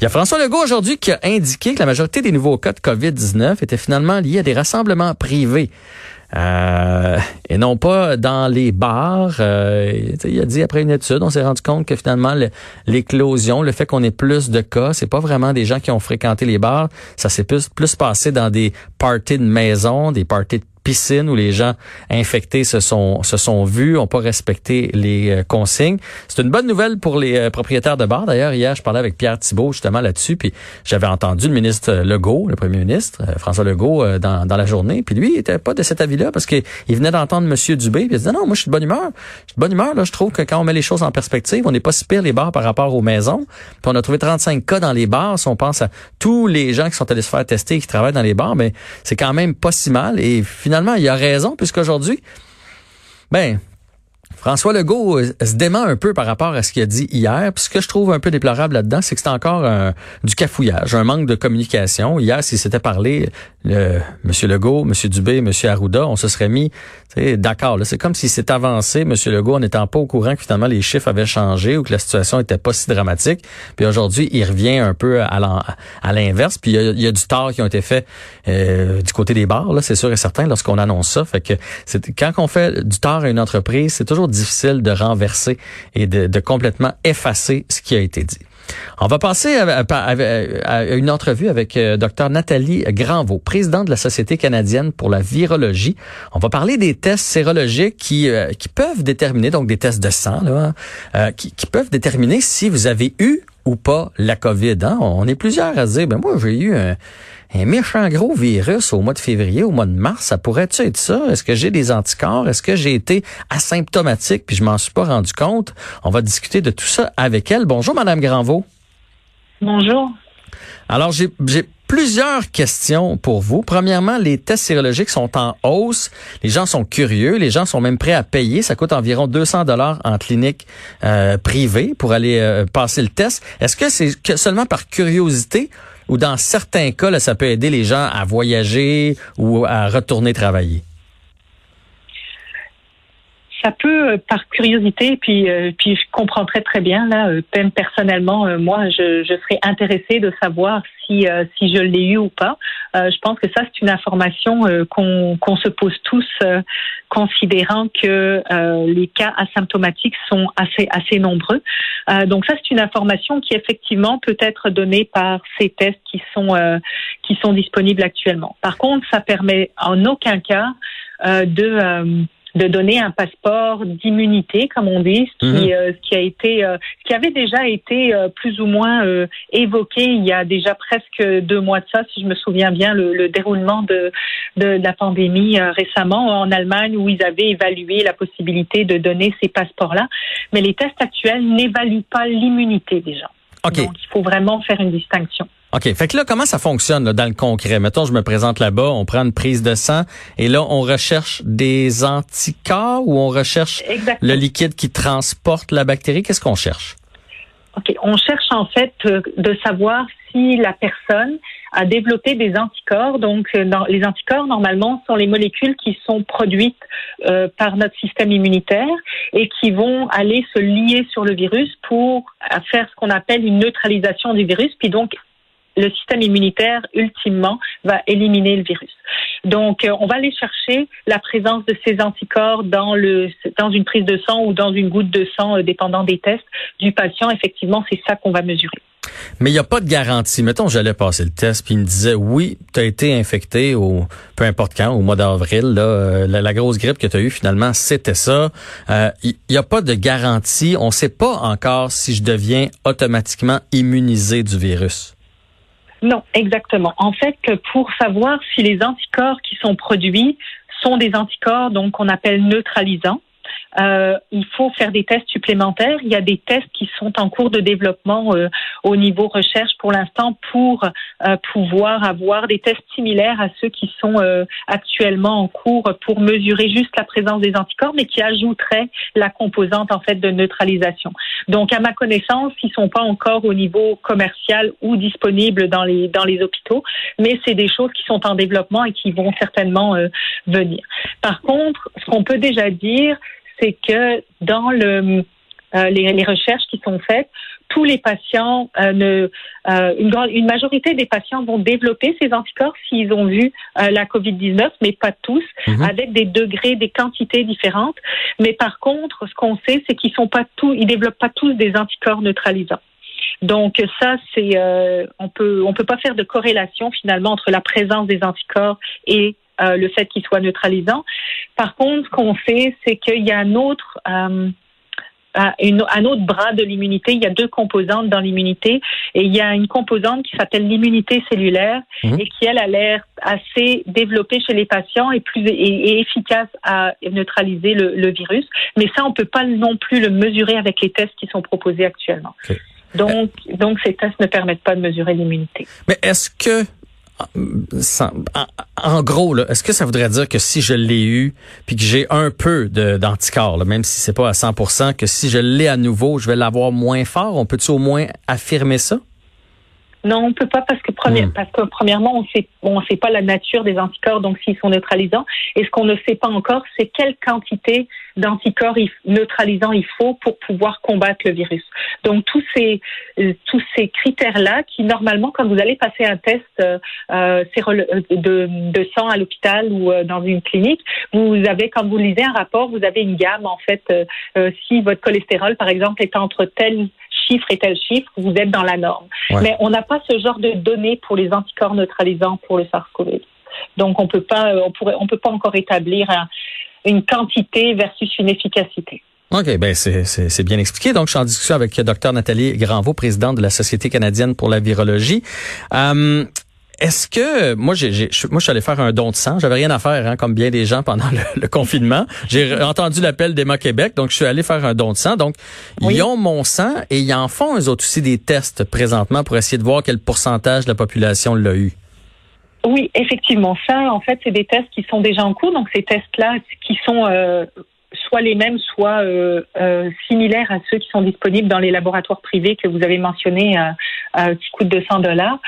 Il y a François Legault aujourd'hui qui a indiqué que la majorité des nouveaux cas de COVID-19 étaient finalement liés à des rassemblements privés. Euh, et non pas dans les bars. Euh, il a dit après une étude, on s'est rendu compte que finalement l'éclosion, le fait qu'on ait plus de cas, c'est pas vraiment des gens qui ont fréquenté les bars. Ça s'est plus, plus passé dans des parties de maison, des parties de où les gens infectés se sont se sont vus, ont pas respecté les euh, consignes. C'est une bonne nouvelle pour les euh, propriétaires de bars. D'ailleurs, hier, je parlais avec Pierre Thibault justement là-dessus, puis j'avais entendu le ministre Legault, le premier ministre François Legault, dans, dans la journée, puis lui, il était pas de cet avis-là parce qu'il venait d'entendre Monsieur Dubé, puis il disait non, moi je suis de bonne humeur. Je suis de bonne humeur là. Je trouve que quand on met les choses en perspective, on n'est pas si pire les bars par rapport aux maisons. Puis on a trouvé 35 cas dans les bars. Si on pense à tous les gens qui sont allés se faire tester et qui travaillent dans les bars, mais c'est quand même pas si mal. Et finalement finalement, il a raison, puisqu'aujourd'hui, ben, François Legault euh, se dément un peu par rapport à ce qu'il a dit hier. Puis ce que je trouve un peu déplorable là-dedans, c'est que c'est encore du cafouillage, un manque de communication. Hier, s'il s'était parlé, le, M. Legault, M. Dubé, M. Arruda, on se serait mis d'accord. C'est comme s'il s'est avancé, M. Legault, en n'étant pas au courant que finalement les chiffres avaient changé ou que la situation était pas si dramatique. Puis aujourd'hui, il revient un peu à l'inverse. Puis il y, a, du tort qui ont été fait euh, du côté des bars, c'est sûr et certain, lorsqu'on annonce ça. Fait que quand on fait du tort à une entreprise, c'est toujours difficile de renverser et de, complètement effacer ce qui a été dit. On va passer à, une entrevue avec euh, Dr Nathalie Granvaux, présidente de la Société canadienne pour la virologie. On va parler des tests sérologiques qui, euh, peuvent déterminer, donc des tests de sang, là, euh, qui, qui, peuvent déterminer si vous avez eu ou pas la COVID. Hein? On est plusieurs à dire, ben moi j'ai eu un un méchant gros virus au mois de février, au mois de mars, ça pourrait-tu être ça? Est-ce que j'ai des anticorps? Est-ce que j'ai été asymptomatique puis je m'en suis pas rendu compte? On va discuter de tout ça avec elle. Bonjour, Madame Granvaux. Bonjour. Alors, j'ai plusieurs questions pour vous. Premièrement, les tests sérologiques sont en hausse. Les gens sont curieux. Les gens sont même prêts à payer. Ça coûte environ 200 dollars en clinique euh, privée pour aller euh, passer le test. Est-ce que c'est seulement par curiosité ou dans certains cas, là, ça peut aider les gens à voyager ou à retourner travailler? Ça peut, euh, par curiosité, puis euh, puis je comprends très très bien là, euh, même personnellement, moi, je, je serais intéressée de savoir si si je l'ai eu ou pas. je pense que ça c'est une information qu'on qu'on se pose tous, considérant que les cas asymptomatiques sont assez assez nombreux. donc ça c'est une information qui effectivement peut être donnée par ces tests qui sont qui sont disponibles actuellement. Par contre, ça permet en aucun cas de de donner un passeport d'immunité, comme on dit, ce qui, mhm. euh, qui a été, euh, qui avait déjà été euh, plus ou moins évoqué il y a déjà presque deux mois de ça, si je me souviens bien, le, déroulement de, de, la pandémie récemment en Allemagne, où ils avaient évalué la possibilité de donner ces passeports-là. Mais les tests actuels n'évaluent pas l'immunité déjà. Donc, il faut vraiment faire une distinction. OK. Fait que là, comment ça fonctionne dans le concret? Mettons, je me présente là-bas, on prend une prise de sang et là, on recherche des anticorps ou on recherche le liquide qui transporte la bactérie? Qu'est-ce qu'on cherche? OK. On cherche en fait euh, de savoir si la personne a développé des anticorps. Donc, euh, les anticorps, normalement, sont les molécules qui sont produites euh, par notre système immunitaire et qui vont aller se lier sur le virus pour faire ce qu'on appelle une neutralisation du virus, puis donc le système immunitaire, ultimement, va éliminer le virus. Donc, euh, on va aller chercher la présence de ces anticorps dans, le, dans une prise de sang ou dans une goutte de sang, euh, dépendant des tests du patient. Effectivement, c'est ça qu'on va mesurer. Mais il n'y a pas de garantie. Mettons, j'allais passer le test, puis il me disait, oui, tu as été infecté au peu importe quand, au mois d'avril, là, euh, la, grosse grippe que tu as eue, finalement, c'était ça. Il n'y a pas de garantie. On ne sait pas encore si je deviens automatiquement immunisé du virus. Non, exactement. En fait, pour savoir si les anticorps qui sont produits sont des anticorps donc qu'on appelle neutralisants, euh, il faut faire des tests supplémentaires. Il y a des tests qui sont en cours de développement euh, au niveau recherche pour l'instant pour euh, pouvoir avoir des tests similaires à ceux qui sont actuellement en cours pour mesurer juste la présence des anticorps, mais qui ajouteraient la composante en fait de neutralisation. Donc, à ma connaissance, ils sont pas encore au niveau commercial ou disponibles dans les dans les hôpitaux, mais c'est des choses qui sont en développement et qui vont certainement venir. Par contre, ce qu'on peut déjà dire, c'est que dans le, euh, les, recherches qui sont faites, tous les patients, euh, ne, euh, une, grande, une majorité des patients vont développer ces anticorps s'ils ont vu la COVID-19, mais pas tous, mhm. avec des degrés, des quantités différentes. Mais par contre, ce qu'on sait, c'est qu'ils sont pas tous, ils développent pas tous des anticorps neutralisants. Donc ça, c'est on peut on peut pas faire de corrélation finalement entre la présence des anticorps et euh, le fait qu'il soit neutralisant. Par contre, ce qu'on fait, c'est qu'il y a un autre euh, un autre bras de l'immunité. Il y a deux composantes dans l'immunité et il y a une composante qui s'appelle l'immunité cellulaire mhm. et qui elle a l'air assez développée chez les patients et plus et, efficace à neutraliser le, virus. Mais ça, on peut pas non plus le mesurer avec les tests qui sont proposés actuellement. Donc, donc ces tests ne permettent pas de mesurer l'immunité. Mais est-ce que en, gros, est-ce que ça voudrait dire que si je l'ai eu, puis que j'ai un peu d'anticorps, même si c'est pas à 100%, que si je l'ai à nouveau, je vais l'avoir moins fort? On peut-tu au moins affirmer ça? Non, on peut pas parce que, hmm. parce que premièrement, on sait on sait pas la nature des anticorps, donc s'ils sont neutralisants. Et ce qu'on ne sait pas encore, c'est quelle quantité d'anticorps neutralisants il faut pour pouvoir combattre le virus. Donc tous ces euh, tous ces critères là, qui normalement, quand vous allez passer un test euh, euh de, de, sang à l'hôpital ou euh, dans une clinique, vous avez quand vous lisez un rapport, vous avez une gamme en fait. si votre cholestérol, par exemple, est entre tel chiffre et tel chiffre, vous êtes dans la norme. Mais on n'a pas ce genre de données pour les anticorps neutralisants pour le SARS-CoV. Donc on peut pas, on pourrait, on peut pas encore établir une quantité versus une efficacité. OK, ben c'est bien expliqué. Donc, je suis en discussion avec Dr Nathalie Granvaux, présidente de la Société canadienne pour la virologie. Euh, est-ce que moi j'ai moi je suis allé faire un don de sang, j'avais rien à faire hein, comme bien des gens pendant le, confinement. J'ai entendu l'appel d'Emma Québec, donc je suis allé faire un don de sang. Donc ils ont mon sang et ils en font eux autres aussi des tests présentement pour essayer de voir quel pourcentage de la population l'a eu. Oui, effectivement. Ça, en fait, c'est des tests qui sont déjà en cours. Donc, ces tests-là, qui sont euh, soit les mêmes, soit euh, euh, similaires à ceux qui sont disponibles dans les laboratoires privés que vous avez mentionnés, euh, qui coûtent 200 dollars.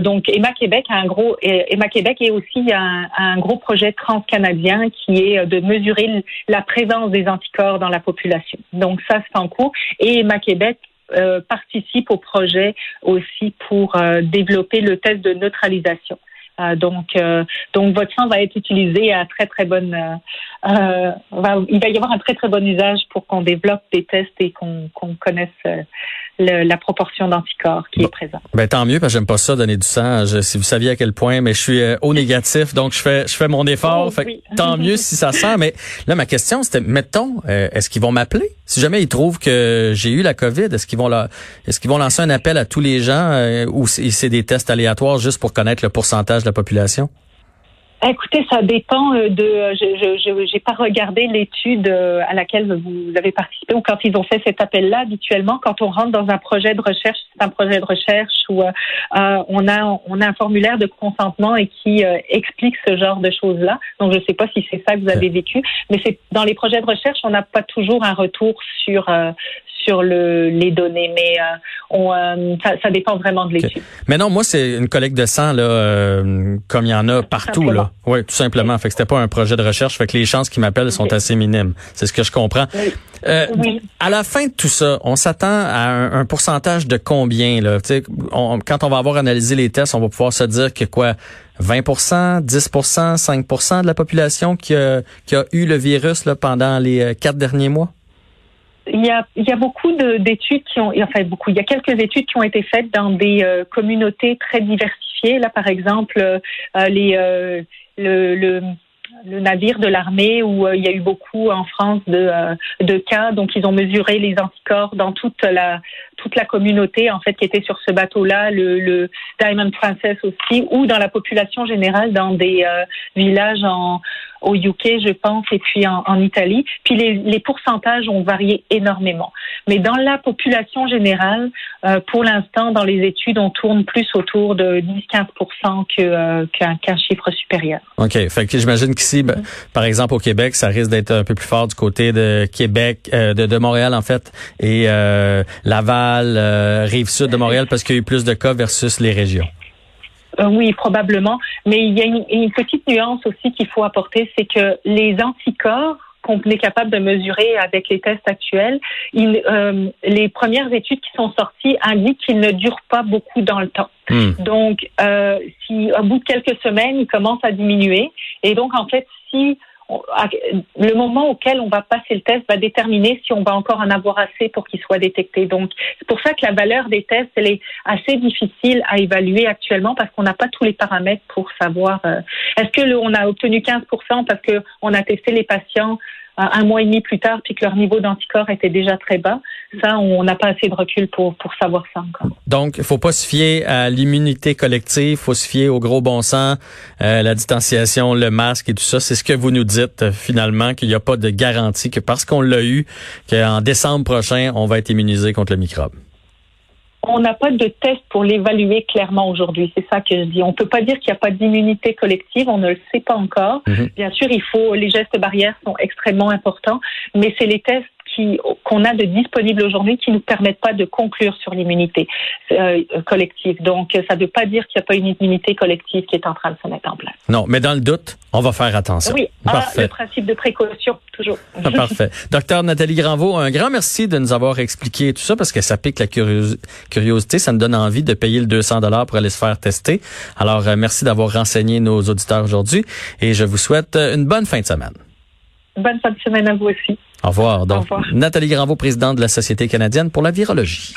Donc Emma Québec a un gros Emma Québec est aussi un, un gros projet transcanadien qui est de mesurer la présence des anticorps dans la population. Donc ça c'est en cours et Emma Québec participe au projet aussi pour développer le test de neutralisation. Euh, donc, euh, donc votre sang va être utilisé à très très bonne. Euh, il va y avoir un très très bon usage pour qu'on développe des tests et qu'on connaisse la proportion d'anticorps qui est présente. Ben tant mieux parce que j'aime pas ça donner du sang. si vous saviez à quel point, mais je suis au négatif, donc je fais je fais mon effort. Oh, tant mieux si ça sent. Mais là, ma question c'était, mettons, est-ce qu'ils vont m'appeler? Si jamais ils trouvent que j'ai eu la COVID Est-ce qu'ils vont la, est-ce qu'ils vont lancer un appel à tous les gens ou c'est des tests aléatoires juste pour connaître le pourcentage de la population? Écoutez, ça dépend euh, de. Euh, je n'ai pas regardé l'étude euh, à laquelle vous avez participé ou quand ils ont fait cet appel-là. Habituellement, quand on rentre dans un projet de recherche, c'est un projet de recherche où euh, on a on a un formulaire de consentement et qui explique ce genre de choses-là. Donc, je ne sais pas si c'est ça que vous avez vécu, mais c'est dans les projets de recherche, on n'a pas toujours un retour sur sur le, les données, mais euh, on, euh, ça, ça, dépend vraiment de l'étude. Mais non, moi c'est une collecte de sang là, euh, comme il y en a partout là. Oui, tout simplement. Fait que c'était pas un projet de recherche. Fait que les chances qu'ils m'appellent sont assez minimes. C'est ce que je comprends. Oui. À la fin de tout ça, on s'attend à un, pourcentage de combien là? On, Quand on va avoir analysé les tests, on va pouvoir se dire que quoi? 20% 10% 5% de la population qui a, qui a eu le virus là, pendant les quatre derniers mois? Il y a, il y a beaucoup d'études qui ont, enfin beaucoup, il y a quelques études qui ont été faites dans des euh, communautés très diversifiées. Là, par exemple, euh, les, euh, le, le, le, navire de l'armée où il y a eu beaucoup en France de, de cas. Donc, ils ont mesuré les anticorps dans toute la toute la communauté en fait qui était sur ce bateau-là, le, le Diamond Princess aussi, ou dans la population générale dans des villages en au UK, je pense, et puis en, en Italie. Puis les, les, pourcentages ont varié énormément. Mais dans la population générale, euh, pour l'instant, dans les études, on tourne plus autour de 10-15 que euh, qu'un chiffre supérieur. OK. Fait que j'imagine qu'ici, ben, par exemple, au Québec, ça risque d'être un peu plus fort du côté de Québec, euh, de, de, Montréal, en fait, et euh, Euh, Rive-Sud de Montréal, parce qu'il y a eu plus de cas versus les régions. Euh, oui, probablement. Mais il y a une, une petite nuance aussi qu'il faut apporter, c'est que les anticorps qu'on est capable de mesurer avec les tests actuels, il, euh, les premières études qui sont sorties indiquent qu'ils ne durent pas beaucoup dans le temps. Hmm. Donc, euh, si au bout de quelques semaines, ils commencent à diminuer, et donc en fait, si le moment auquel on va passer le test va déterminer si on va encore en avoir assez pour qu'il soit détecté. Donc, c'est pour ça que la valeur des tests, elle est assez difficile à évaluer actuellement parce qu'on n'a pas tous les paramètres pour savoir euh, est-ce que on a obtenu 15 parce que on a testé les patients un mois et demi plus tard, puis que leur niveau d'anticorps était déjà très bas. Ça, on n'a pas assez de recul pour, pour savoir ça encore. Donc, il faut pas se fier à l'immunité collective, faut se fier au gros bon sens, euh, la distanciation, le masque et tout ça. C'est ce que vous nous dites euh, finalement, qu'il n'y a pas de garantie que parce qu'on l'a eu, qu'en décembre prochain, on va être immunisé contre le microbe on n'a pas de test pour l'évaluer clairement aujourd'hui. C'est ça que je dis. On peut pas dire qu'il n'y a pas d'immunité collective. On ne le sait pas encore. Mhm. Bien sûr, il faut, les gestes barrières sont extrêmement importants, mais c'est les tests qu'on a de disponibles aujourd'hui qui ne nous permettent pas de conclure sur l'immunité euh, collective. Donc, ça ne veut pas dire qu'il n'y a pas une immunité collective qui est en train de se mettre en place. Non, mais dans le doute, on va faire attention. Oui, ah, Parfait. le principe de précaution, toujours. Parfait. Docteur Nathalie Granvaux, un grand merci de nous avoir expliqué tout ça parce que ça pique la curiosité. Ça nous donne envie de payer le 200 dollars pour aller se faire tester. Alors, euh, merci d'avoir renseigné nos auditeurs aujourd'hui et je vous souhaite une bonne fin de semaine. Bonne fin de semaine à vous aussi. Au revoir. Donc, Nathalie Granvaux, présidente de la Société canadienne pour la virologie.